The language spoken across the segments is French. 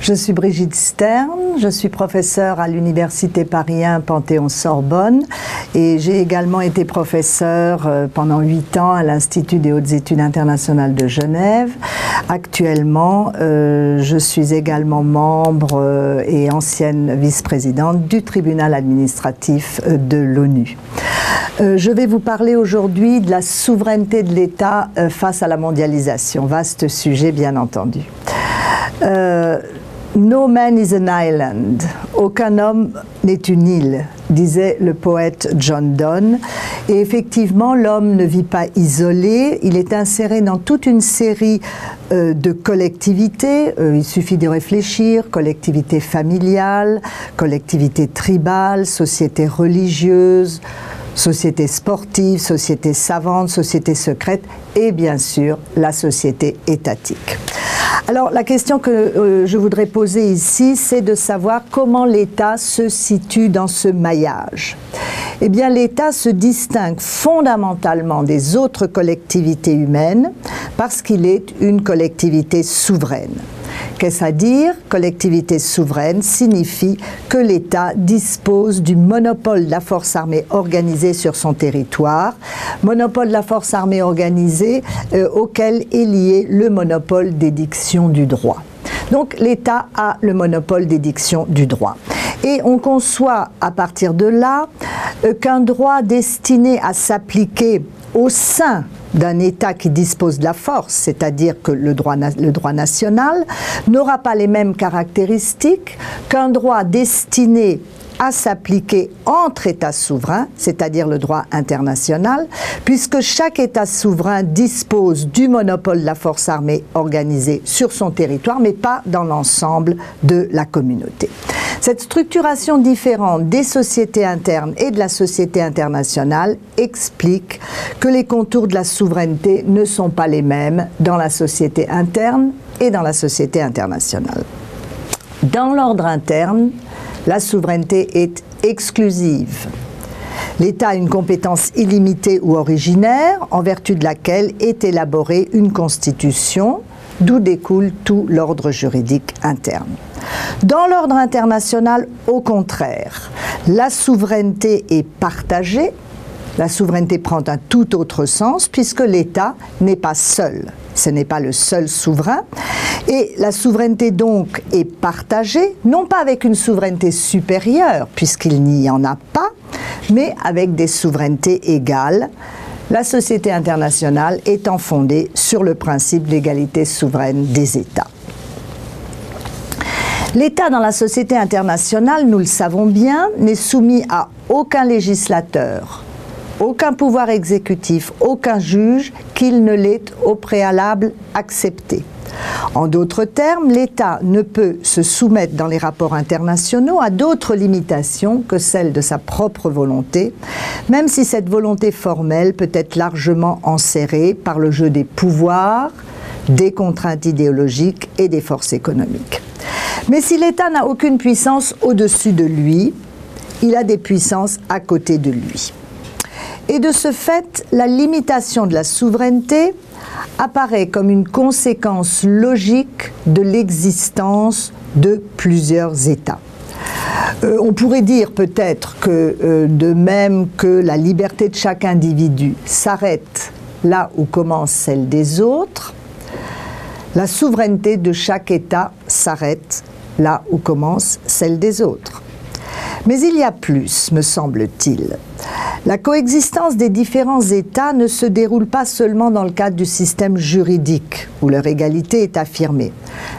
Je suis Brigitte Stern, je suis professeure à l'Université Paris 1 Panthéon-Sorbonne et j'ai également été professeure euh, pendant huit ans à l'Institut des hautes études internationales de Genève. Actuellement, euh, je suis également membre euh, et ancienne vice-présidente du tribunal administratif de l'ONU. je vais vous parler aujourd'hui de la souveraineté de l'État face à la mondialisation. Vaste sujet, bien entendu. No man is an island. Aucun homme n'est une île, disait le poète John Donne. Et effectivement, l'homme ne vit pas isolé, il est inséré dans toute une série euh, de collectivités. Euh, il suffit de réfléchir, collectivité familiale, collectivité tribale, société religieuse, société sportive, société savante, société secrète et bien sûr la société étatique. Alors la question que euh, je voudrais poser ici, c'est de savoir comment l'État se situe dans ce maillage. Eh bien l'État se distingue fondamentalement des autres collectivités humaines parce qu'il est une collectivité souveraine. Qu'est-ce à dire? Collectivité souveraine signifie que l'État dispose du monopole de la force armée organisée sur son territoire, monopole de la force armée organisée euh, auquel est lié le monopole d'édiction du droit. Donc l'État a le monopole d'édiction du droit. Et on conçoit à partir de là euh, qu'un droit destiné à s'appliquer au sein d'un État qui dispose de la force, c'est-à-dire que le droit, national, n'aura pas les mêmes caractéristiques qu'un droit destiné à s'appliquer entre États souverains, c'est-à-dire le droit international, puisque chaque État souverain dispose du monopole de la force armée organisée sur son territoire, mais pas dans l'ensemble de la communauté. Cette structuration différente des sociétés internes et de la société internationale explique que les contours de la souveraineté ne sont pas les mêmes dans la société interne et dans la société internationale. Dans l'ordre interne, la souveraineté est exclusive. L'État a une compétence illimitée ou originaire en vertu de laquelle est élaborée une constitution d'où découle tout l'ordre juridique interne. Dans l'ordre international, au contraire, la souveraineté est partagée, la souveraineté prend un tout autre sens puisque l'État n'est pas seul. Ce n'est pas le seul souverain. Et la souveraineté donc est partagée, non pas avec une souveraineté supérieure, puisqu'il n'y en a pas, mais avec des souverainetés égales la société internationale étant fondée sur le principe d'égalité souveraine des États. L'État dans la société internationale, nous le savons bien, n'est soumis à aucun législateur, aucun pouvoir exécutif, aucun juge qu'il ne l'ait au préalable accepté. En d'autres termes, l'État ne peut se soumettre dans les rapports internationaux à d'autres limitations que celles de sa propre volonté, même si cette volonté formelle peut être largement enserrée par le jeu des pouvoirs, des contraintes idéologiques et des forces économiques. Mais si l'État n'a aucune puissance au-dessus de lui, il a des puissances à côté de lui. Et de ce fait, la limitation de la souveraineté apparaît comme une conséquence logique de l'existence de plusieurs États. Euh, on pourrait dire peut-être que euh, de même que la liberté de chaque individu s'arrête là où commence celle des autres, la souveraineté de chaque État s'arrête là où commence celle des autres. Mais il y a plus, me semble-t-il. La coexistence des différents États ne se déroule pas seulement dans le cadre du système juridique, où leur égalité est affirmée.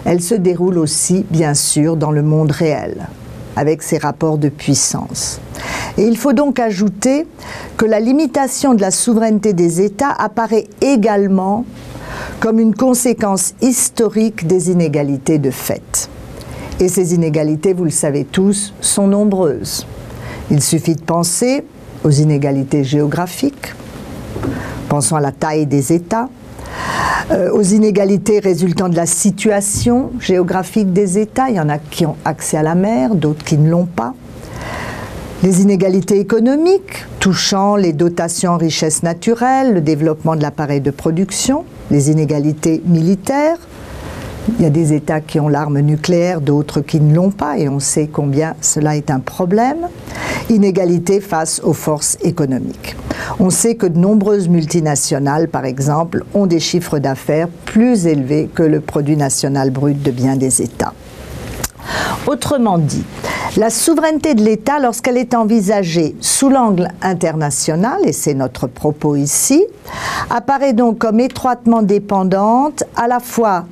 Elle se déroule aussi, bien sûr, dans le monde réel, avec ses rapports de puissance. Et il faut donc ajouter que la limitation de la souveraineté des États apparaît également comme une conséquence historique des inégalités de fait. Et ces inégalités, vous le savez tous, sont nombreuses. Il suffit de penser aux inégalités géographiques, pensons à la taille des États, euh, aux inégalités résultant de la situation géographique des États. Il y en a qui ont accès à la mer, d'autres qui ne l'ont pas. Les inégalités économiques touchant les dotations en richesses naturelles, le développement de l'appareil de production, les inégalités militaires, Il y a des États qui ont l'arme nucléaire, d'autres qui ne l'ont pas, et on sait combien cela est un problème. Inégalité face aux forces économiques. On sait que de nombreuses multinationales, par exemple, ont des chiffres d'affaires plus élevés que le produit national brut de bien des États. Autrement dit, la souveraineté de l'État, lorsqu'elle est envisagée sous l'angle international, et c'est notre propos ici, apparaît donc comme étroitement dépendante à la fois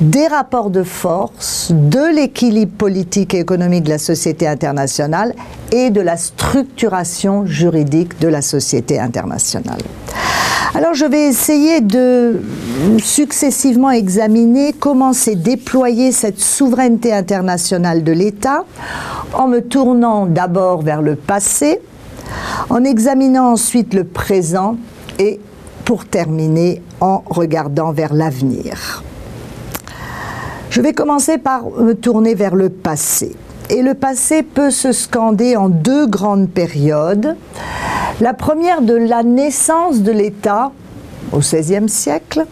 des rapports de force, de l'équilibre politique et économique de la société internationale et de la structuration juridique de la société internationale. Alors je vais essayer de successivement examiner comment s'est déployée cette souveraineté internationale de l'État en me tournant d'abord vers le passé, en examinant ensuite le présent et pour terminer en regardant vers l'avenir. Je vais commencer par me tourner vers le passé. Et le passé peut se scander en deux grandes périodes. La première de la naissance de l'État au XVIe siècle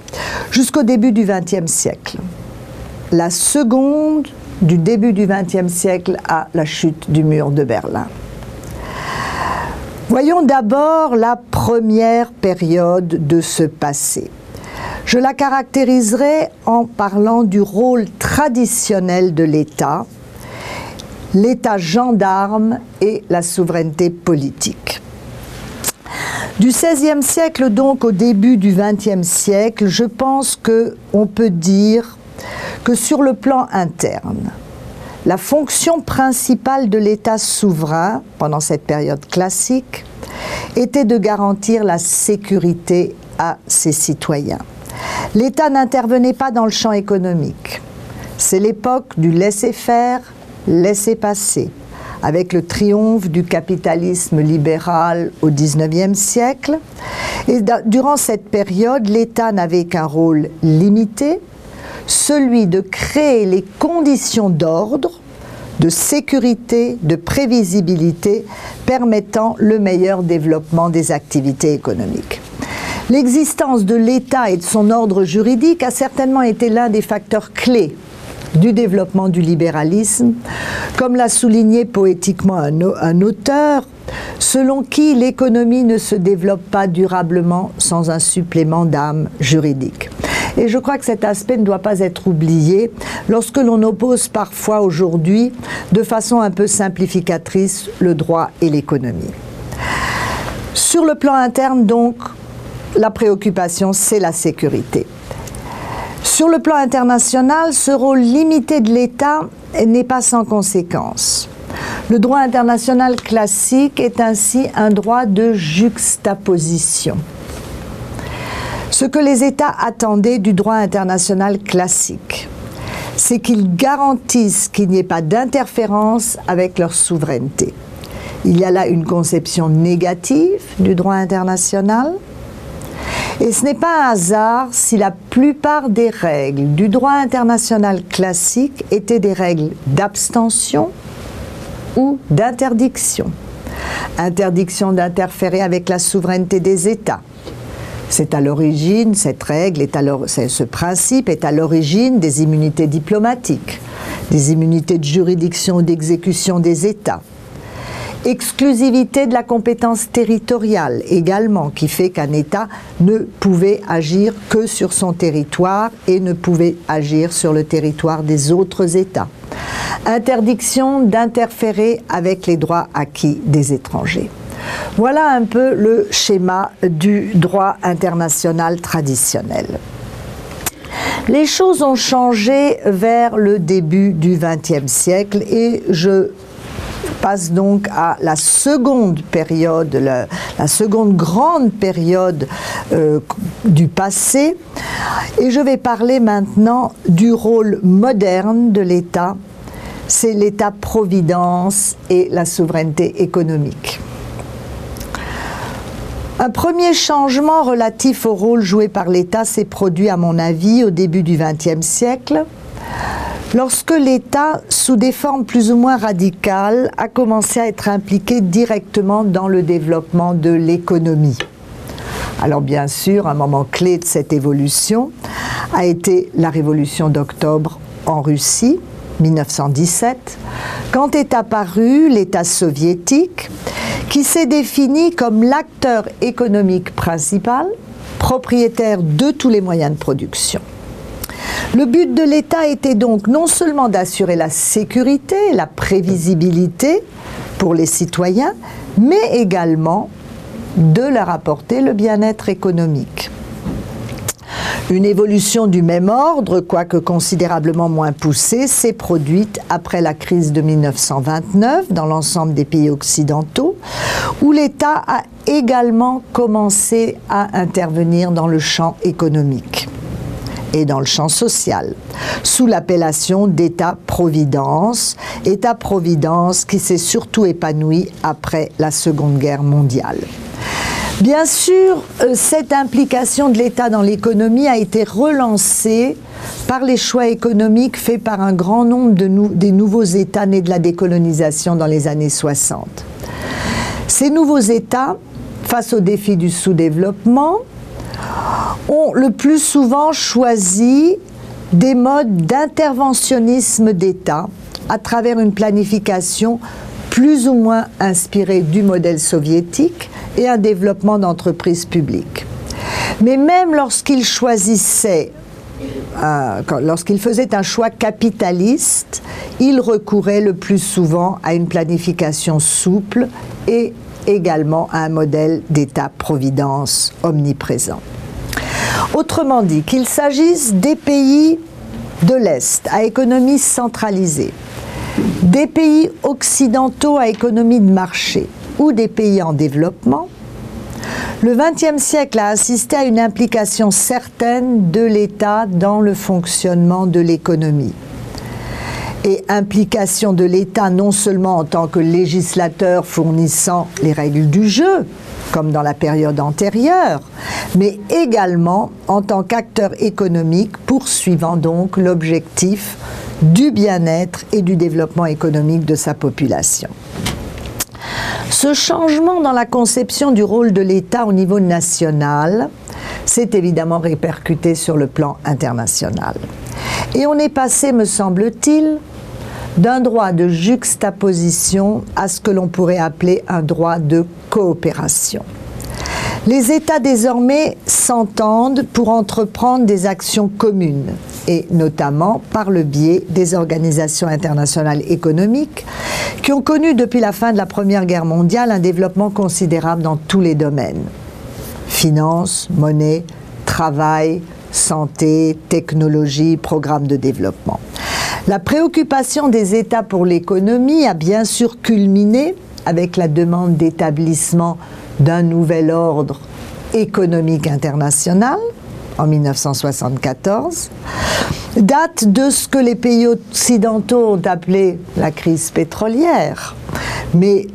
jusqu'au début du XXe siècle. La seconde du début du XXe siècle à la chute du mur de Berlin. Voyons d'abord la première période de ce passé. Je la caractériserai en parlant du rôle traditionnel de l'État, l'État gendarme et la souveraineté politique. Du XVIe siècle donc au début du XXe siècle, je pense qu'on peut dire que sur le plan interne, la fonction principale de l'État souverain pendant cette période classique était de garantir la sécurité à ses citoyens. L'État n'intervenait pas dans le champ économique. C'est l'époque du laisser-faire, laisser-passer, avec le triomphe du capitalisme libéral au XIXe siècle. Et durant cette période, l'État n'avait qu'un rôle limité, celui de créer les conditions d'ordre, de sécurité, de prévisibilité permettant le meilleur développement des activités économiques. L'existence de l'État et de son ordre juridique a certainement été l'un des facteurs clés du développement du libéralisme, comme l'a souligné poétiquement un, auteur, selon qui l'économie ne se développe pas durablement sans un supplément d'âme juridique. Et je crois que cet aspect ne doit pas être oublié lorsque l'on oppose parfois aujourd'hui, de façon un peu simplificatrice, le droit et l'économie. Sur le plan interne, donc, la préoccupation, c'est la sécurité. Sur le plan international, ce rôle limité de l'État n'est pas sans conséquence. Le droit international classique est ainsi un droit de juxtaposition. Ce que les États attendaient du droit international classique, c'est qu'il garantisse qu'il n'y ait pas d'interférence avec leur souveraineté. Il y a là une conception négative du droit international, et ce n'est pas un hasard si la plupart des règles du droit international classique étaient des règles d'abstention ou d'interdiction. Interdiction d'interférer avec la souveraineté des États. C'est à l'origine, cette règle, ce principe est à l'origine des immunités diplomatiques, des immunités de juridiction ou d'exécution des États exclusivité de la compétence territoriale également, qui fait qu'un État ne pouvait agir que sur son territoire et ne pouvait agir sur le territoire des autres États. Interdiction d'interférer avec les droits acquis des étrangers. Voilà un peu le schéma du droit international traditionnel. Les choses ont changé vers le début du XXe siècle et je passe donc à la seconde période, la, seconde grande période euh, du passé. Et je vais parler maintenant du rôle moderne de l'État. C'est l'État-providence et la souveraineté économique. Un premier changement relatif au rôle joué par l'État s'est produit, à mon avis, au début du XXe siècle. Lorsque l'État, sous des formes plus ou moins radicales, a commencé à être impliqué directement dans le développement de l'économie. Alors bien sûr, un moment clé de cette évolution a été la révolution d'octobre en Russie, 1917, quand est apparu l'État soviétique qui s'est défini comme l'acteur économique principal, propriétaire de tous les moyens de production. Le but de l'État était donc non seulement d'assurer la sécurité, la prévisibilité pour les citoyens, mais également de leur apporter le bien-être économique. Une évolution du même ordre, quoique considérablement moins poussée, s'est produite après la crise de 1929 dans l'ensemble des pays occidentaux, où l'État a également commencé à intervenir dans le champ économique et dans le champ social, sous l'appellation d'État-providence, État-providence qui s'est surtout épanoui après la Seconde Guerre mondiale. Bien sûr, euh, cette implication de l'État dans l'économie a été relancée par les choix économiques faits par un grand nombre de des nouveaux États nés de la décolonisation dans les années 60. Ces nouveaux États, face aux défis du sous-développement, ont le plus souvent choisi des modes d'interventionnisme d'État à travers une planification plus ou moins inspirée du modèle soviétique et un développement d'entreprises publiques. Mais même lorsqu'ils choisissaient, euh, lorsqu'ils faisaient un choix capitaliste, ils recouraient le plus souvent à une planification souple et également un modèle d'État-providence omniprésent. Autrement dit, qu'il s'agisse des pays de l'Est à économie centralisée, des pays occidentaux à économie de marché ou des pays en développement, le XXe siècle a assisté à une implication certaine de l'État dans le fonctionnement de l'économie. Et implication de l'État non seulement en tant que législateur fournissant les règles du jeu, comme dans la période antérieure, mais également en tant qu'acteur économique poursuivant donc l'objectif du bien-être et du développement économique de sa population. Ce changement dans la conception du rôle de l'État au niveau national s'est évidemment répercuté sur le plan international. Et on est passé, me semble-t-il, d'un droit de juxtaposition à ce que l'on pourrait appeler un droit de coopération. Les États désormais s'entendent pour entreprendre des actions communes, et notamment par le biais des organisations internationales économiques qui ont connu depuis la fin de la Première Guerre mondiale un développement considérable dans tous les domaines. Finances, monnaie, travail, santé, technologie, programmes de développement. La préoccupation des États pour l'économie a bien sûr culminé avec la demande d'établissement d'un nouvel ordre économique international en 1974, date de ce que les pays occidentaux ont appelé la crise pétrolière. Mais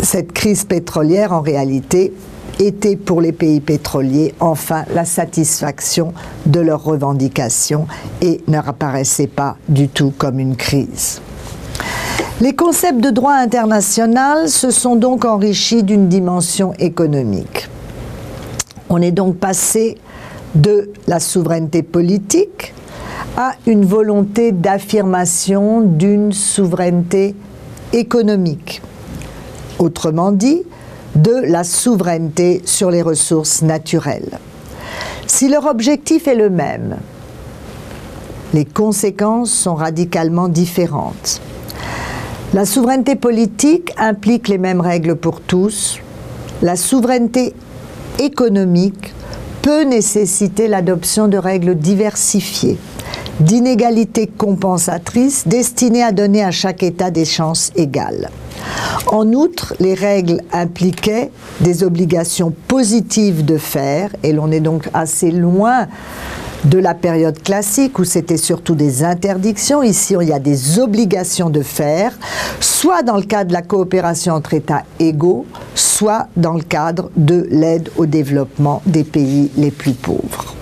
cette crise pétrolière, en réalité, était pour les pays pétroliers enfin la satisfaction de leurs revendications et ne apparaissait pas du tout comme une crise. Les concepts de droit international se sont donc enrichis d'une dimension économique. On est donc passé de la souveraineté politique à une volonté d'affirmation d'une souveraineté économique. Autrement dit, de la souveraineté sur les ressources naturelles. Si leur objectif est le même, les conséquences sont radicalement différentes. La souveraineté politique implique les mêmes règles pour tous. La souveraineté économique peut nécessiter l'adoption de règles diversifiées, d'inégalités compensatrices destinées à donner à chaque État des chances égales. En outre, les règles impliquaient des obligations positives de faire, et l'on est donc assez loin de la période classique où c'était surtout des interdictions. Ici, il y a des obligations de faire, soit dans le cadre de la coopération entre États égaux, soit dans le cadre de l'aide au développement des pays les plus pauvres.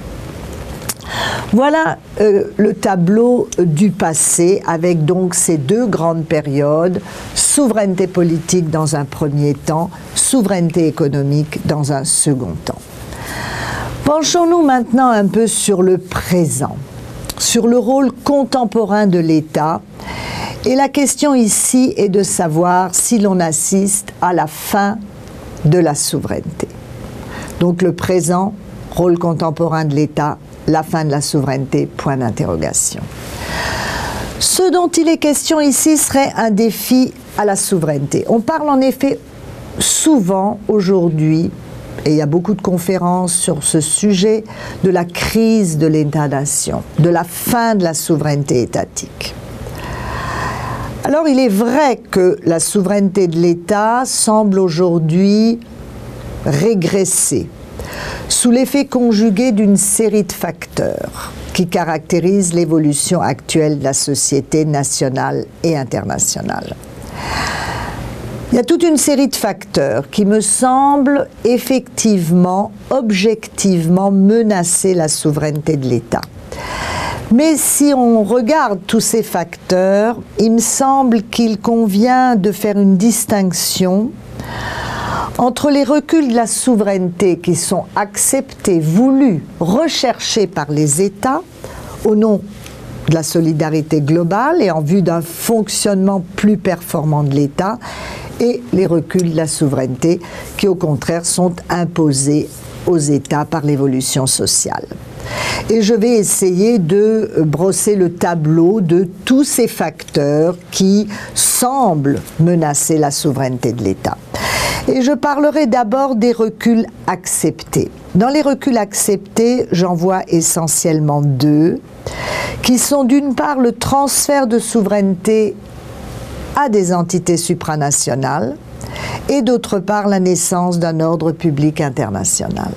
Voilà euh, le tableau du passé avec donc ces deux grandes périodes, souveraineté politique dans un premier temps, souveraineté économique dans un second temps. Penchons-nous maintenant un peu sur le présent, sur le rôle contemporain de l'État. Et la question ici est de savoir si l'on assiste à la fin de la souveraineté. Donc le présent, rôle contemporain de l'État, la fin de la souveraineté, point d'interrogation. Ce dont il est question ici serait un défi à la souveraineté. On parle en effet souvent aujourd'hui, et il y a beaucoup de conférences sur ce sujet, de la crise de l'État-nation, de la fin de la souveraineté étatique. Alors il est vrai que la souveraineté de l'État semble aujourd'hui régresser sous l'effet conjugué d'une série de facteurs qui caractérisent l'évolution actuelle de la société nationale et internationale. Il y a toute une série de facteurs qui me semblent effectivement, objectivement menacer la souveraineté de l'État. Mais si on regarde tous ces facteurs, il me semble qu'il convient de faire une distinction entre les reculs de la souveraineté qui sont acceptés, voulus, recherchés par les États au nom de la solidarité globale et en vue d'un fonctionnement plus performant de l'État, et les reculs de la souveraineté qui au contraire sont imposés aux États par l'évolution sociale. Et je vais essayer de brosser le tableau de tous ces facteurs qui semblent menacer la souveraineté de l'État. Et je parlerai d'abord des reculs acceptés. Dans les reculs acceptés, j'en vois essentiellement deux, qui sont d'une part le transfert de souveraineté à des entités supranationales et d'autre part la naissance d'un ordre public international.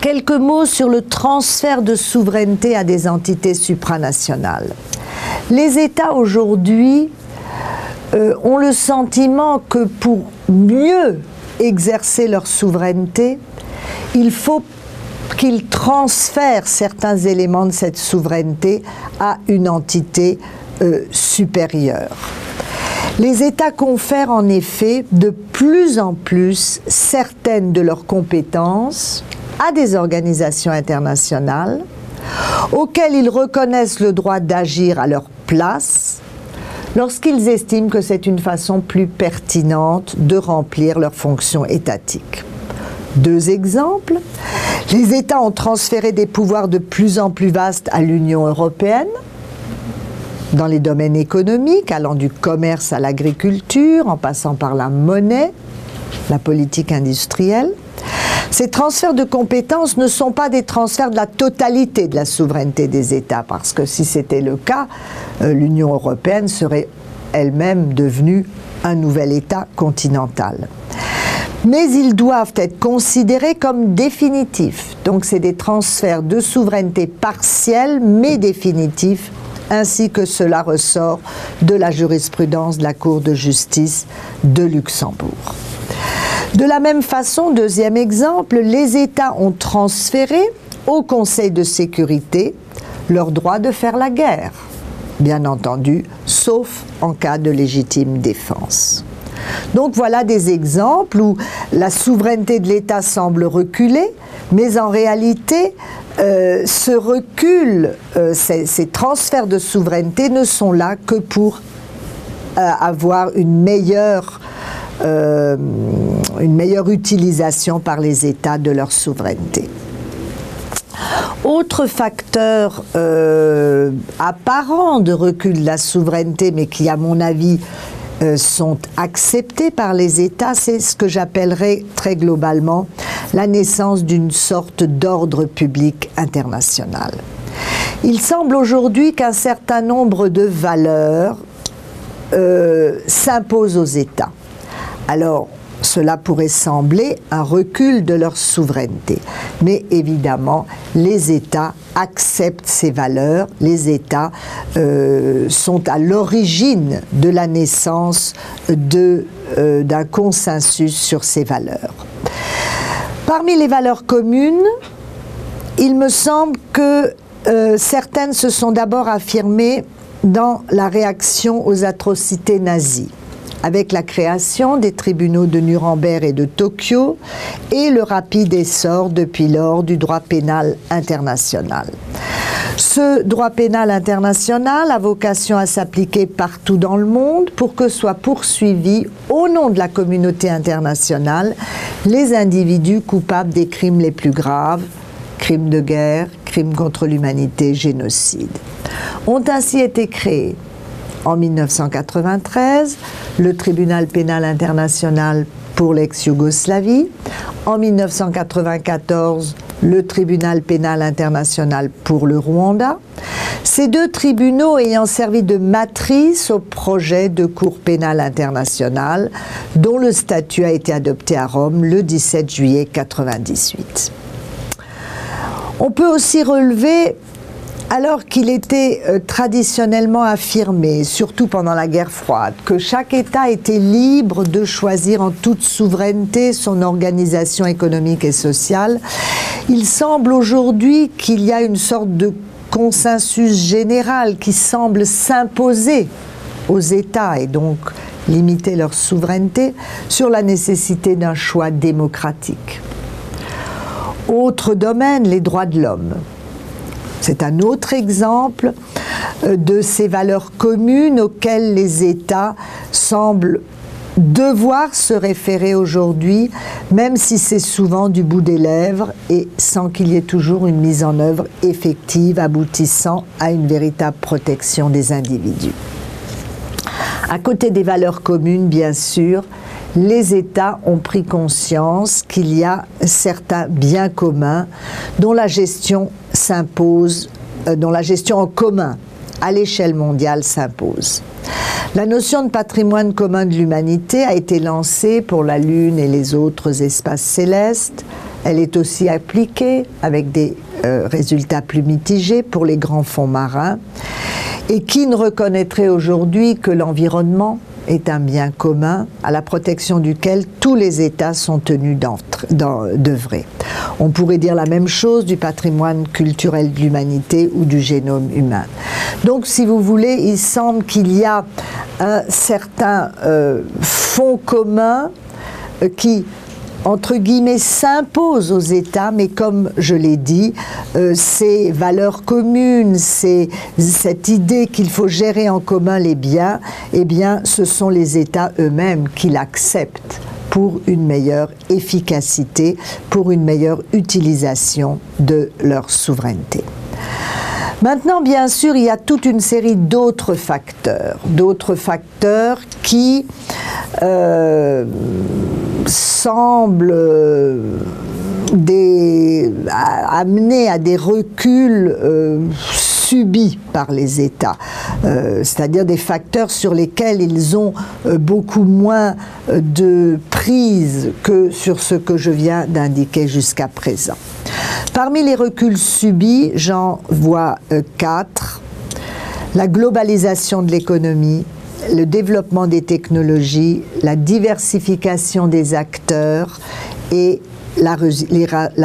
Quelques mots sur le transfert de souveraineté à des entités supranationales. Les États aujourd'hui euh, ont le sentiment que pour mieux exercer leur souveraineté, il faut qu'ils transfèrent certains éléments de cette souveraineté à une entité euh, supérieure. Les États confèrent en effet de plus en plus certaines de leurs compétences à des organisations internationales auxquelles ils reconnaissent le droit d'agir à leur place lorsqu'ils estiment que c'est une façon plus pertinente de remplir leurs fonctions étatiques. Deux exemples. Les États ont transféré des pouvoirs de plus en plus vastes à l'Union européenne dans les domaines économiques, allant du commerce à l'agriculture, en passant par la monnaie, la politique industrielle. Ces transferts de compétences ne sont pas des transferts de la totalité de la souveraineté des États, parce que si c'était le cas, euh, l'Union européenne serait elle-même devenue un nouvel État continental. Mais ils doivent être considérés comme définitifs. Donc c'est des transferts de souveraineté partiels mais définitifs ainsi que cela ressort de la jurisprudence de la Cour de justice de Luxembourg. De la même façon, deuxième exemple, les États ont transféré au Conseil de sécurité leur droit de faire la guerre, bien entendu, sauf en cas de légitime défense. Donc voilà des exemples où la souveraineté de l'État semble reculer, mais en réalité, euh, ce recul, euh, ces, transferts de souveraineté ne sont là que pour euh, avoir une meilleure une meilleure utilisation par les États de leur souveraineté. Autre facteur apparent de recul de la souveraineté, mais qui, à mon avis, euh, sont acceptés par les États, c'est ce que j'appellerais très globalement la naissance d'une sorte d'ordre public international. Il semble aujourd'hui qu'un certain nombre de valeurs s'imposent aux États. Alors, cela pourrait sembler un recul de leur souveraineté. Mais évidemment, les États acceptent ces valeurs, les États euh, sont à l'origine de la naissance euh, d'un consensus sur ces valeurs. Parmi les valeurs communes, il me semble que euh, certaines se sont d'abord affirmées dans la réaction aux atrocités nazies avec la création des tribunaux de Nuremberg et de Tokyo et le rapide essor depuis lors du droit pénal international. Ce droit pénal international a vocation à s'appliquer partout dans le monde pour que soient poursuivis au nom de la communauté internationale les individus coupables des crimes les plus graves, crimes de guerre, crimes contre l'humanité, génocide. Ont ainsi été créés en 1993 le tribunal pénal international pour l'ex-Yougoslavie, en 1994 le tribunal pénal international pour le Rwanda, ces deux tribunaux ayant servi de matrice au projet de Cour pénale internationale dont le statut a été adopté à Rome le 17 juillet 1998. On peut aussi relever alors qu'il était euh, traditionnellement affirmé, surtout pendant la guerre froide, que chaque État était libre de choisir en toute souveraineté son organisation économique et sociale, il semble aujourd'hui qu'il y a une sorte de consensus général qui semble s'imposer aux États et donc limiter leur souveraineté sur la nécessité d'un choix démocratique. Autre domaine, les droits de l'homme. C'est un autre exemple euh, de ces valeurs communes auxquelles les États semblent devoir se référer aujourd'hui, même si c'est souvent du bout des lèvres et sans qu'il y ait toujours une mise en œuvre effective aboutissant à une véritable protection des individus. À côté des valeurs communes, bien sûr, les États ont pris conscience qu'il y a certains biens communs dont la gestion s'impose, euh, dont la gestion en commun à l'échelle mondiale s'impose. La notion de patrimoine commun de l'humanité a été lancée pour la Lune et les autres espaces célestes. Elle est aussi appliquée avec des euh, résultats plus mitigés pour les grands fonds marins. Et qui ne reconnaîtrait aujourd'hui que l'environnement est un bien commun à la protection duquel tous les États sont tenus d'œuvrer. On pourrait dire la même chose du patrimoine culturel de l'humanité ou du génome humain. Donc, si vous voulez, il semble qu'il y a un certain euh, fond commun euh, qui entre guillemets, s'impose aux États, mais comme je l'ai dit, euh, ces valeurs communes, cette idée qu'il faut gérer en commun les biens, eh bien, ce sont les États eux-mêmes qui l'acceptent pour une meilleure efficacité, pour une meilleure utilisation de leur souveraineté. Maintenant, bien sûr, il y a toute une série d'autres facteurs, d'autres facteurs qui euh, semblent euh, amener à des reculs euh, subis par les États, c'est-à-dire des facteurs sur lesquels ils ont beaucoup moins de prise que sur ce que je viens d'indiquer jusqu'à présent. Parmi les reculs subis, j'en vois quatre. La globalisation de l'économie, le développement des technologies, la diversification des acteurs et la,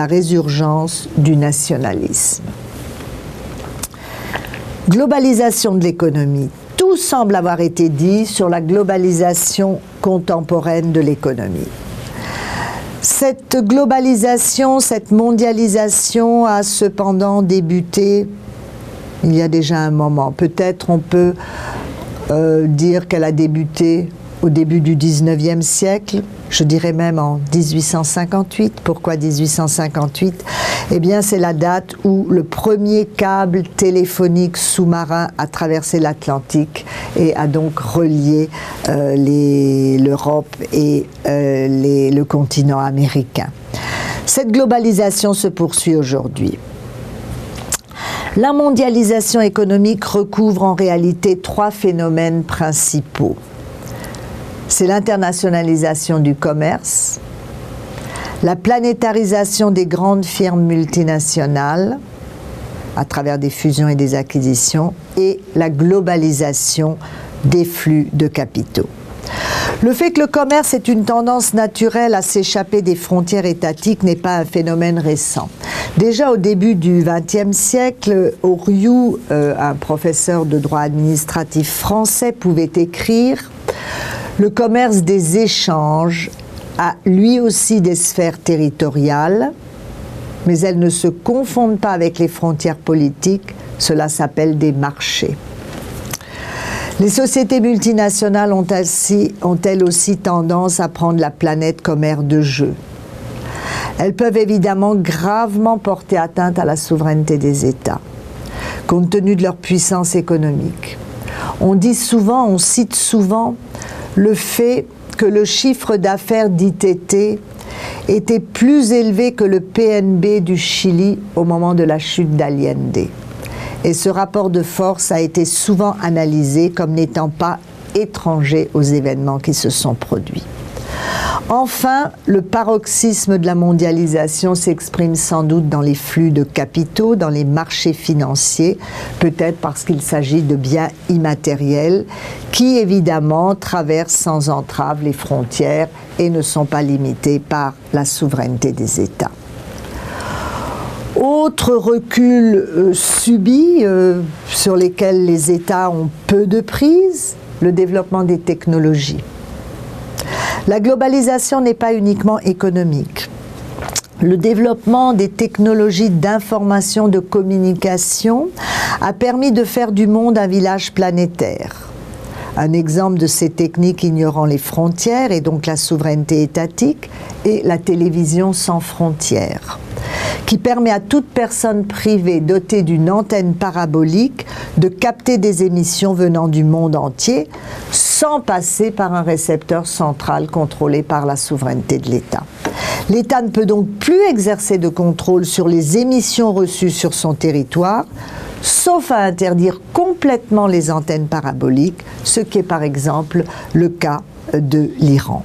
résurgence du nationalisme. Globalisation de l'économie. Tout semble avoir été dit sur la globalisation contemporaine de l'économie. Cette globalisation, cette mondialisation a cependant débuté il y a déjà un moment. Peut-être on peut euh, dire qu'elle a débuté au début du 19e siècle, je dirais même en 1858. Pourquoi 1858 Eh bien, c'est la date où le premier câble téléphonique sous-marin a traversé l'Atlantique et a donc relié euh, l'Europe et euh, le continent américain. Cette globalisation se poursuit aujourd'hui. La mondialisation économique recouvre en réalité trois phénomènes principaux. C'est l'internationalisation du commerce, la planétarisation des grandes firmes multinationales à travers des fusions et des acquisitions et la globalisation des flux de capitaux. Le fait que le commerce est une tendance naturelle à s'échapper des frontières étatiques n'est pas un phénomène récent. Déjà au début du XXe siècle, Oriou, euh, un professeur de droit administratif français, pouvait écrire Le commerce des échanges a lui aussi des sphères territoriales, mais elles ne se confondent pas avec les frontières politiques, cela s'appelle des marchés. Les sociétés multinationales ont, ont elles aussi tendance à prendre la planète comme aire de jeu? Elles peuvent évidemment gravement porter atteinte à la souveraineté des États, compte tenu de leur puissance économique. On dit souvent, on cite souvent le fait que le chiffre d'affaires d'ITT était plus élevé que le PNB du Chili au moment de la chute d'Allende. Et ce rapport de force a été souvent analysé comme n'étant pas étranger aux événements qui se sont produits. Enfin, le paroxysme de la mondialisation s'exprime sans doute dans les flux de capitaux, dans les marchés financiers, peut-être parce qu'il s'agit de biens immatériels qui, évidemment, traversent sans entrave les frontières et ne sont pas limités par la souveraineté des États. Autre recul euh, subi euh, sur lesquels les États ont peu de prise, le développement des technologies. La globalisation n'est pas uniquement économique. Le développement des technologies d'information, de communication a permis de faire du monde un village planétaire. Un exemple de ces techniques ignorant les frontières et donc la souveraineté étatique est la télévision sans frontières qui permet à toute personne privée dotée d'une antenne parabolique de capter des émissions venant du monde entier sans passer par un récepteur central contrôlé par la souveraineté de l'État. L'État ne peut donc plus exercer de contrôle sur les émissions reçues sur son territoire, sauf à interdire complètement les antennes paraboliques, ce qui est par exemple le cas de l'Iran.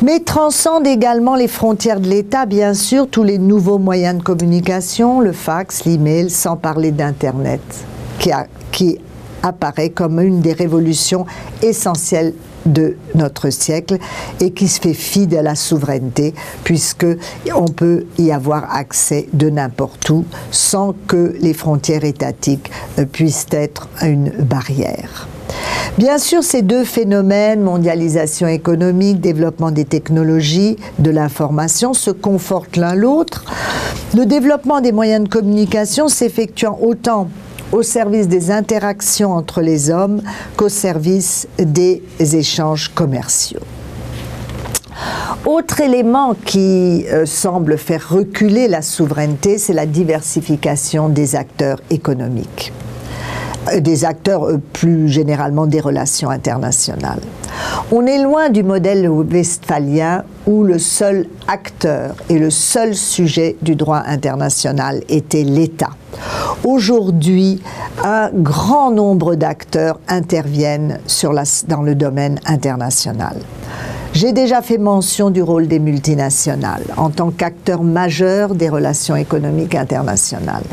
Mais transcende également les frontières de l'État, bien sûr, tous les nouveaux moyens de communication, le fax, l'email, sans parler d'Internet, qui, qui apparaît comme une des révolutions essentielles de notre siècle et qui se fait fi de la souveraineté puisque on peut y avoir accès de n'importe où sans que les frontières étatiques euh, puissent être une barrière. Bien sûr, ces deux phénomènes, mondialisation économique, développement des technologies, de l'information, se confortent l'un l'autre. Le développement des moyens de communication s'effectuant autant au service des interactions entre les hommes qu'au service des échanges commerciaux. Autre élément qui euh, semble faire reculer la souveraineté, c'est la diversification des acteurs économiques. Euh, des acteurs euh, plus généralement des relations internationales. On est loin du modèle westphalien où le seul acteur et le seul sujet du droit international était l'État. Aujourd'hui, un grand nombre d'acteurs interviennent dans le domaine international. J'ai déjà fait mention du rôle des multinationales en tant qu'acteurs majeurs des relations économiques internationales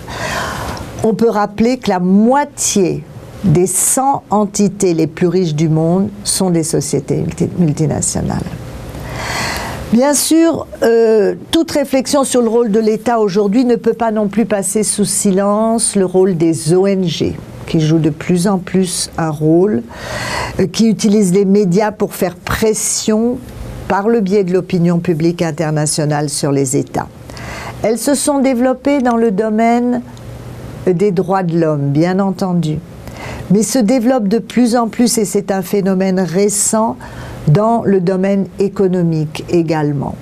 on peut rappeler que la moitié des 100 entités les plus riches du monde sont des sociétés multinationales. Bien sûr, euh, toute réflexion sur le rôle de l'État aujourd'hui ne peut pas non plus passer sous silence le rôle des ONG, qui jouent de plus en plus un rôle, euh, qui utilisent les médias pour faire pression par le biais de l'opinion publique internationale sur les États. Elles se sont développées dans le domaine des droits de l'homme, bien entendu, mais se développe de plus en plus, et c'est un phénomène récent, dans le domaine économique également.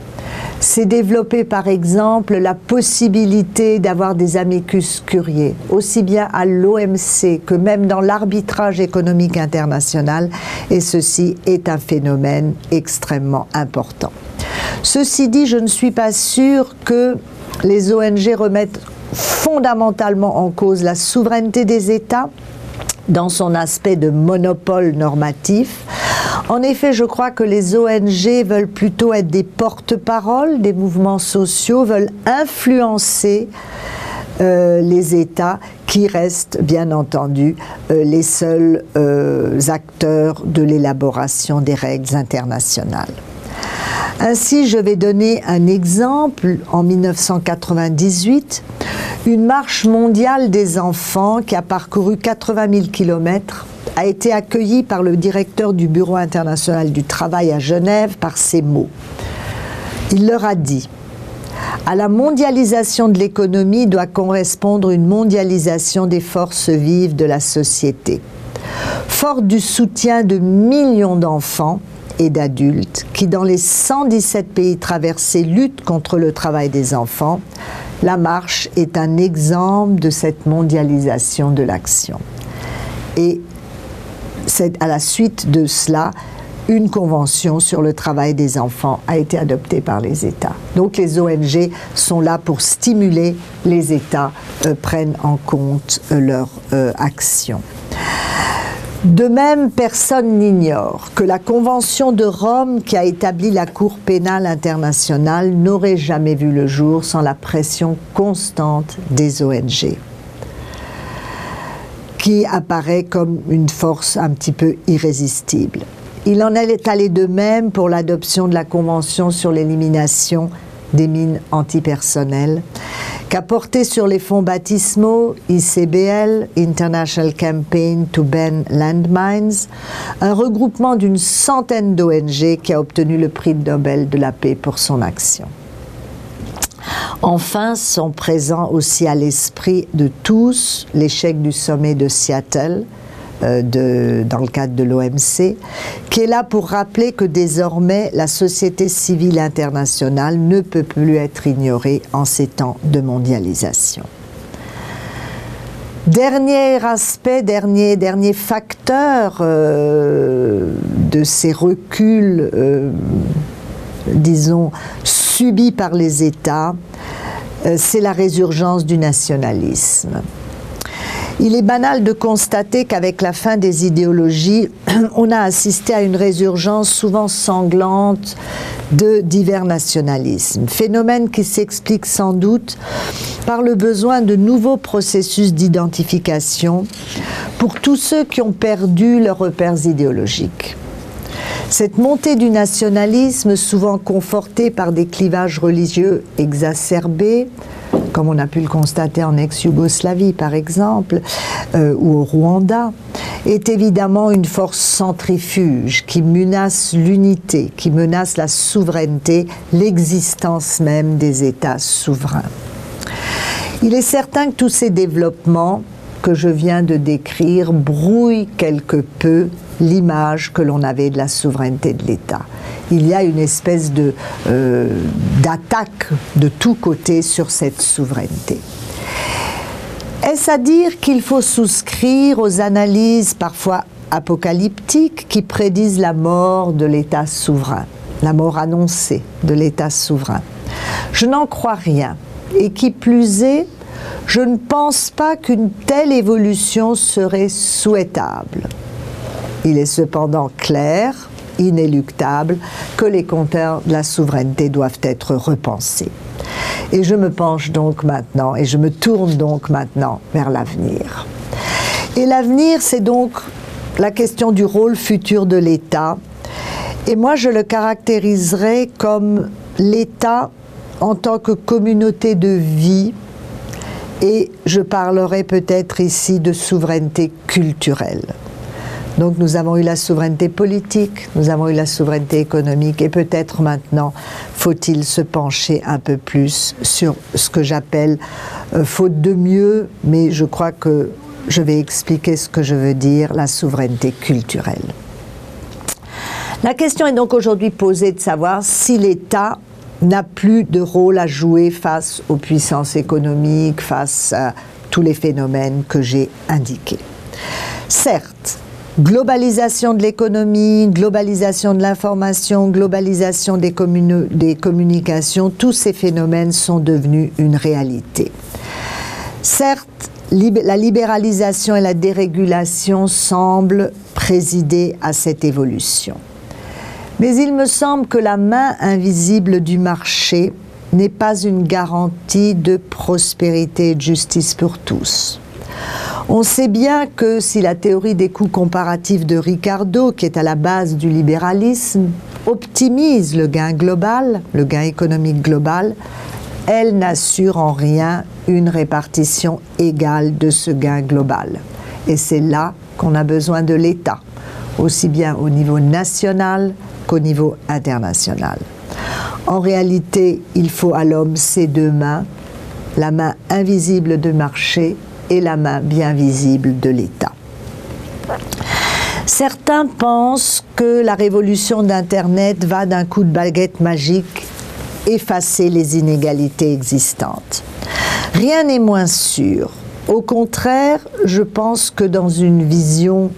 C'est développé par exemple la possibilité d'avoir des amicus curiae, aussi bien à l'OMC que même dans l'arbitrage économique international, et ceci est un phénomène extrêmement important. Ceci dit, je ne suis pas sûre que les ONG remettent fondamentalement en cause la souveraineté des États dans son aspect de monopole normatif. En effet, je crois que les ONG veulent plutôt être des porte-paroles des mouvements sociaux, veulent influencer euh, les États qui restent bien entendu euh, les seuls euh, acteurs de l'élaboration des règles internationales. Ainsi, je vais donner un exemple. En 1998, une marche mondiale des enfants qui a parcouru 80 000 kilomètres a été accueillie par le directeur du Bureau international du travail à Genève par ces mots. Il leur a dit à la mondialisation de l'économie doit correspondre une mondialisation des forces vives de la société. Fort du soutien de millions d'enfants et d'adultes qui, dans les 117 pays traversés, luttent contre le travail des enfants, la marche est un exemple de cette mondialisation de l'action. Et c'est à la suite de cela une convention sur le travail des enfants a été adoptée par les États. Donc les ONG sont là pour stimuler les États euh, prennent en compte euh, leur euh, action. De même, personne n'ignore que la Convention de Rome qui a établi la Cour pénale internationale n'aurait jamais vu le jour sans la pression constante des ONG qui apparaît comme une force un petit peu irrésistible. Il en est allé de même pour l'adoption de la Convention sur l'élimination des mines antipersonnelles, qu'a porté sur les fonds baptismaux ICBL, International Campaign to Ban Landmines, un regroupement d'une centaine d'ONG qui a obtenu le prix Nobel de la paix pour son action. Enfin, sont présents aussi à l'esprit de tous l'échec du sommet de Seattle, euh, dans le cadre de l'OMC, qui est là pour rappeler que désormais la société civile internationale ne peut plus être ignorée en ces temps de mondialisation. Dernier aspect, dernier, dernier facteur euh, de ces reculs, euh, disons, subis par les États, c'est la résurgence du nationalisme. Il est banal de constater qu'avec la fin des idéologies, on a assisté à une résurgence souvent sanglante de divers nationalismes, phénomène qui s'explique sans doute par le besoin de nouveaux processus d'identification pour tous ceux qui ont perdu leurs repères idéologiques. Cette montée du nationalisme, souvent confortée par des clivages religieux exacerbés, comme on a pu le constater en ex-Yougoslavie par exemple, euh, ou au Rwanda, est évidemment une force centrifuge qui menace l'unité, qui menace la souveraineté, l'existence même des États souverains. Il est certain que tous ces développements que je viens de décrire brouillent quelque peu l'image que l'on avait de la souveraineté de l'État il y a une espèce de, euh, d'attaque de tous côtés sur cette souveraineté. Est-ce à dire qu'il faut souscrire aux analyses parfois apocalyptiques qui prédisent la mort de l'État souverain, la mort annoncée de l'État souverain? Je n'en crois rien. Et qui plus est, je ne pense pas qu'une telle évolution serait souhaitable. Il est cependant clair inéluctable que les compteurs de la souveraineté doivent être repensés. Et je me penche donc maintenant, et je me tourne donc maintenant vers l'avenir. Et l'avenir, c'est donc la question du rôle futur de l'État. Et moi, je le caractériserai comme l'État en tant que communauté de vie, et je parlerai peut-être ici de souveraineté culturelle. Donc nous avons eu la souveraineté politique, nous avons eu la souveraineté économique et peut-être maintenant faut-il se pencher un peu plus sur ce que j'appelle euh, faute de mieux, mais je crois que je vais expliquer ce que je veux dire, la souveraineté culturelle. La question est donc aujourd'hui posée de savoir si l'État n'a plus de rôle à jouer face aux puissances économiques, face à tous les phénomènes que j'ai indiqués. Certes, globalisation de l'économie, globalisation de l'information, globalisation des, communications, tous ces phénomènes sont devenus une réalité. Certes, la libéralisation et la dérégulation semblent présider à cette évolution. Mais il me semble que la main invisible du marché n'est pas une garantie de prospérité et de justice pour tous. On sait bien que si la théorie des coûts comparatifs de Ricardo, qui est à la base du libéralisme, optimise le gain global, le gain économique global, elle n'assure en rien une répartition égale de ce gain global. Et c'est là qu'on a besoin de l'État, aussi bien au niveau national qu'au niveau international. En réalité, il faut à l'homme ces deux mains, la main invisible du marché la main bien visible de l'État. Certains pensent que la révolution d'Internet va d'un coup de baguette magique effacer les inégalités existantes. Rien n'est moins sûr. Au contraire, je pense que dans une vision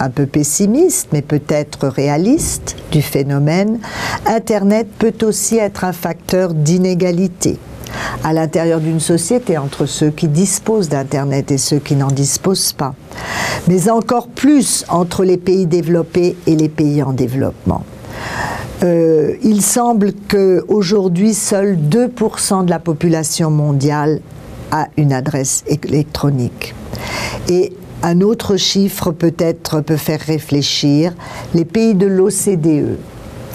un peu pessimiste, mais peut-être réaliste du phénomène, Internet peut aussi être un facteur d'inégalité à l'intérieur d'une société entre ceux qui disposent d'Internet et ceux qui n'en disposent pas, mais encore plus entre les pays développés et les pays en développement. Euh, il semble qu'aujourd'hui, seuls 2% de la population mondiale a une adresse électronique. Et un autre chiffre peut-être peut faire réfléchir, les pays de l'OCDE,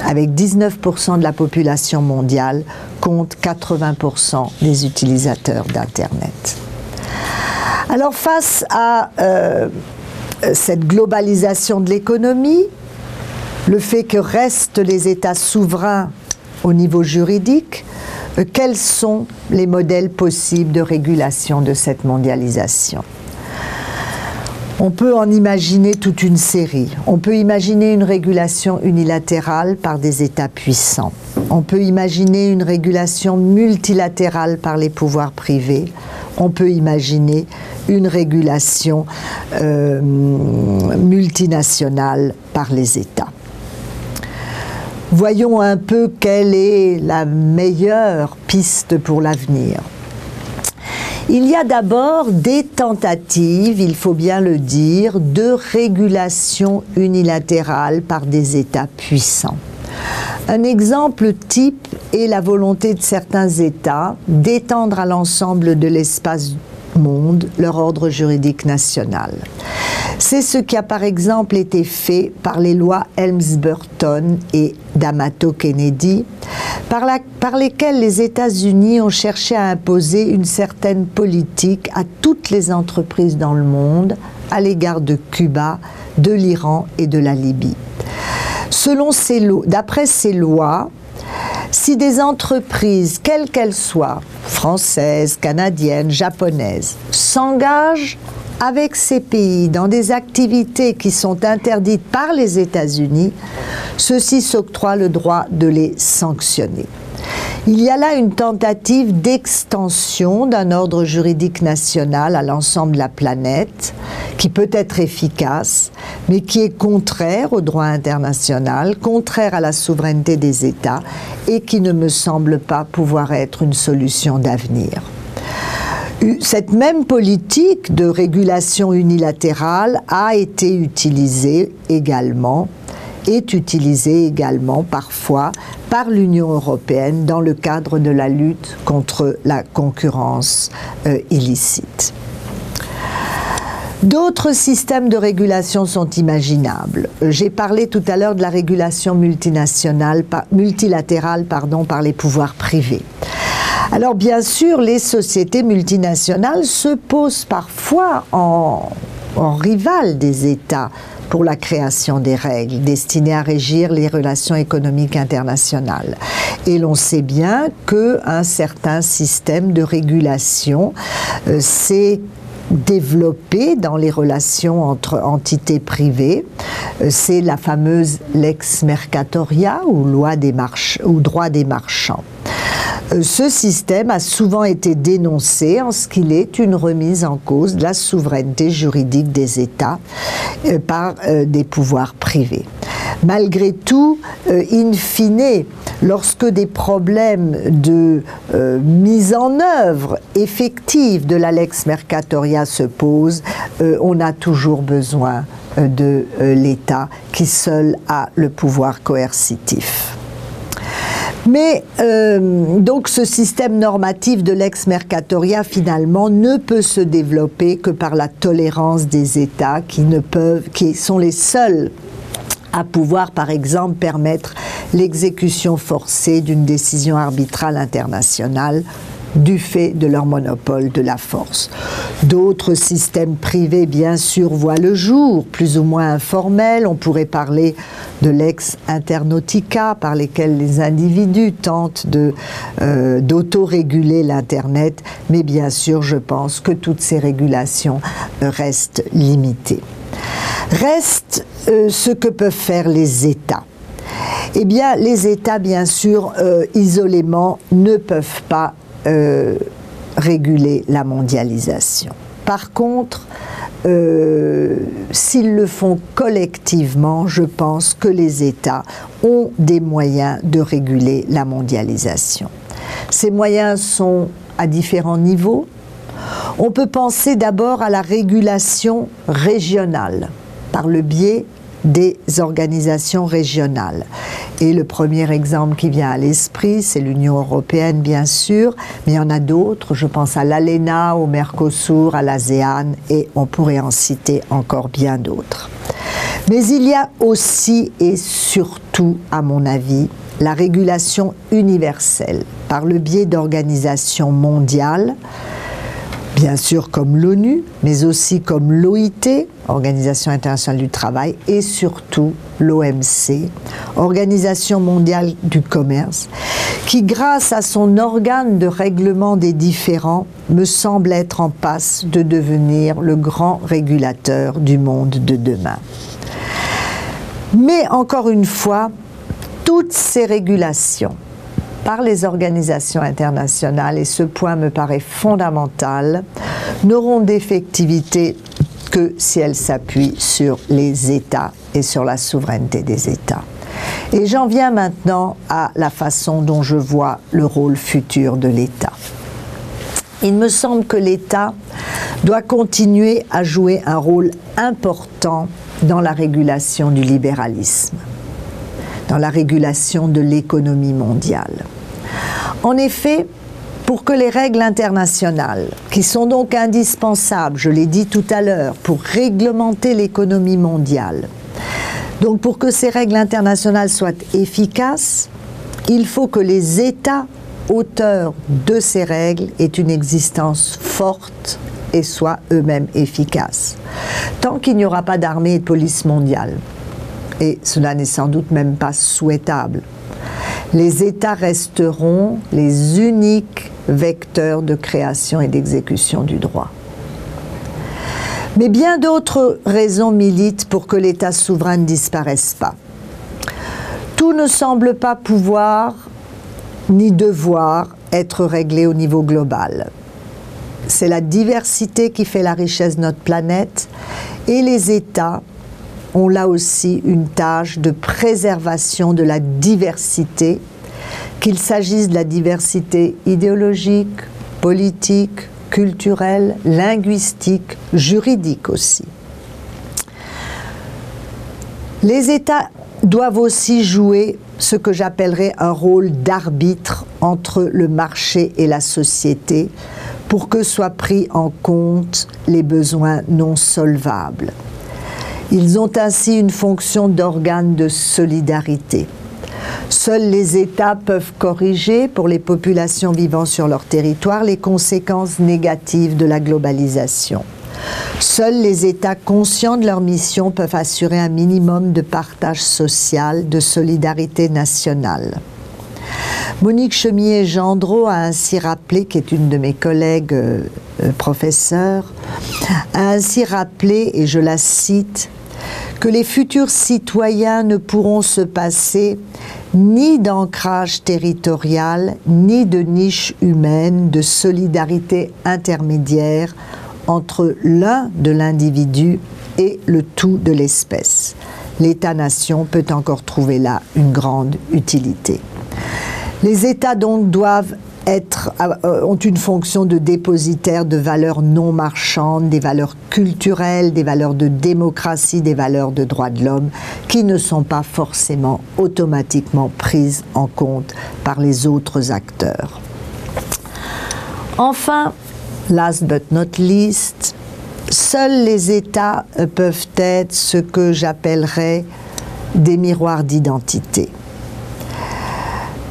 avec 19% de la population mondiale, comptent 80% des utilisateurs d'Internet. Alors face à euh, cette globalisation de l'économie, le fait que restent les États souverains au niveau juridique, euh, quels sont les modèles possibles de régulation de cette mondialisation? On peut en imaginer toute une série. On peut imaginer une régulation unilatérale par des États puissants. On peut imaginer une régulation multilatérale par les pouvoirs privés. On peut imaginer une régulation euh, multinationale par les États. Voyons un peu quelle est la meilleure piste pour l'avenir. Il y a d'abord des tentatives, il faut bien le dire, de régulation unilatérale par des États puissants. Un exemple type est la volonté de certains États d'étendre à l'ensemble de l'espace monde leur ordre juridique national. C'est ce qui a par exemple été fait par les lois Helms-Burton et d'Amato Kennedy, par, par lesquelles les États-Unis ont cherché à imposer une certaine politique à toutes les entreprises dans le monde à l'égard de Cuba, de l'Iran et de la Libye. Selon d'après ces lois, si des entreprises, quelles qu'elles soient, françaises, canadiennes, japonaises, s'engagent avec ces pays dans des activités qui sont interdites par les États-Unis, ceux-ci s'octroient le droit de les sanctionner. Il y a là une tentative d'extension d'un ordre juridique national à l'ensemble de la planète, qui peut être efficace, mais qui est contraire au droit international, contraire à la souveraineté des États, et qui ne me semble pas pouvoir être une solution d'avenir. Cette même politique de régulation unilatérale a été utilisée également est utilisée également parfois par l'Union européenne dans le cadre de la lutte contre la concurrence euh, illicite. D'autres systèmes de régulation sont imaginables. J'ai parlé tout à l'heure de la régulation multilatérale par les pouvoirs privés. Alors bien sûr, les sociétés multinationales se posent parfois en, rival des États pour la création des règles destinées à régir les relations économiques internationales. Et l'on sait bien qu'un certain système de régulation euh, s'est développé dans les relations entre entités privées. Euh, c'est la fameuse lex mercatoria ou loi des ou droit des marchands. Euh, ce système a souvent été dénoncé en ce qu'il est une remise en cause de la souveraineté juridique des États euh, par euh, des pouvoirs privés. Malgré tout, in fine, lorsque des problèmes de mise en œuvre effective de la lex mercatoria se posent, on a toujours besoin de l'État qui seul a le pouvoir coercitif. Mais euh, donc ce système normatif de l'ex-mercatoria finalement ne peut se développer que par la tolérance des États qui ne peuvent, qui sont les seuls à pouvoir, par exemple, permettre l'exécution forcée d'une décision arbitrale internationale du fait de leur monopole de la force. D'autres systèmes privés, bien sûr, voient le jour, plus ou moins informels. On pourrait parler de l'ex-internautica, par lesquels les individus tentent euh, d'autoréguler l'Internet, mais bien sûr, je pense que toutes ces régulations restent limitées. Reste euh, ce que peuvent faire les États. Eh bien, les États, bien sûr, euh, isolément, ne peuvent pas euh, réguler la mondialisation. Par contre, euh, s'ils le font collectivement, je pense que les États ont des moyens de réguler la mondialisation. Ces moyens sont à différents niveaux. On peut penser d'abord à la régulation régionale par le biais des organisations régionales. Et le premier exemple qui vient à l'esprit, c'est l'Union européenne, bien sûr, mais il y en a d'autres. Je pense à l'ALENA, au Mercosur, à l'ASEAN, et on pourrait en citer encore bien d'autres. Mais il y a aussi et surtout, à mon avis, la régulation universelle par le biais d'organisations mondiales bien sûr comme l'ONU, mais aussi comme l'OIT, Organisation internationale du travail, et surtout l'OMC, Organisation mondiale du commerce, qui grâce à son organe de règlement des différends me semble être en passe de devenir le grand régulateur du monde de demain. Mais encore une fois, toutes ces régulations par les organisations internationales, et ce point me paraît fondamental, n'auront d'effectivité que si elles s'appuient sur les États et sur la souveraineté des États. Et j'en viens maintenant à la façon dont je vois le rôle futur de l'État. Il me semble que l'État doit continuer à jouer un rôle important dans la régulation du libéralisme, dans la régulation de l'économie mondiale. En effet, pour que les règles internationales, qui sont donc indispensables, je l'ai dit tout à l'heure, pour réglementer l'économie mondiale, donc pour que ces règles internationales soient efficaces, il faut que les États auteurs de ces règles aient une existence forte et soient eux-mêmes efficaces. Tant qu'il n'y aura pas d'armée et de police mondiale, et cela n'est sans doute même pas souhaitable, les États resteront les uniques vecteurs de création et d'exécution du droit. Mais bien d'autres raisons militent pour que l'État souverain ne disparaisse pas. Tout ne semble pas pouvoir ni devoir être réglé au niveau global. C'est la diversité qui fait la richesse de notre planète et les États ont là aussi une tâche de préservation de la diversité, qu'il s'agisse de la diversité idéologique, politique, culturelle, linguistique, juridique aussi. Les États doivent aussi jouer ce que j'appellerais un rôle d'arbitre entre le marché et la société pour que soient pris en compte les besoins non solvables. Ils ont ainsi une fonction d'organe de solidarité. Seuls les États peuvent corriger pour les populations vivant sur leur territoire les conséquences négatives de la globalisation. Seuls les États conscients de leur mission peuvent assurer un minimum de partage social, de solidarité nationale. Monique Chemier-Gendreau a ainsi rappelé, qui est une de mes collègues euh, euh, professeurs, a ainsi rappelé, et je la cite, que les futurs citoyens ne pourront se passer ni d'ancrage territorial, ni de niche humaine, de solidarité intermédiaire entre l'un de l'individu et le tout de l'espèce. L'État-nation peut encore trouver là une grande utilité. Les États donc doivent être, euh, ont une fonction de dépositaire de valeurs non marchandes, des valeurs culturelles, des valeurs de démocratie, des valeurs de droits de l'homme, qui ne sont pas forcément automatiquement prises en compte par les autres acteurs. Enfin, last but not least, seuls les États peuvent être ce que j'appellerais des miroirs d'identité.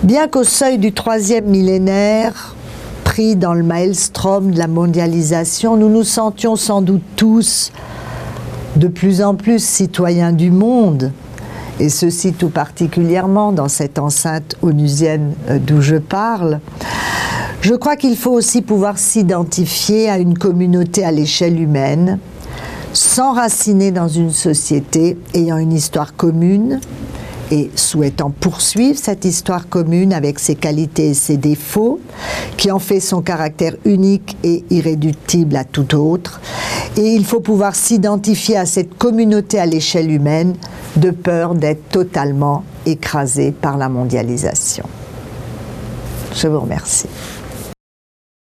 Bien qu'au seuil du troisième millénaire, pris dans le maelstrom de la mondialisation, nous nous sentions sans doute tous de plus en plus citoyens du monde, et ceci tout particulièrement dans cette enceinte onusienne euh, d'où je parle, je crois qu'il faut aussi pouvoir s'identifier à une communauté à l'échelle humaine, s'enraciner dans une société ayant une histoire commune, et souhaitant poursuivre cette histoire commune avec ses qualités et ses défauts, qui en fait son caractère unique et irréductible à tout autre. Et il faut pouvoir s'identifier à cette communauté à l'échelle humaine de peur d'être totalement écrasé par la mondialisation. Je vous remercie.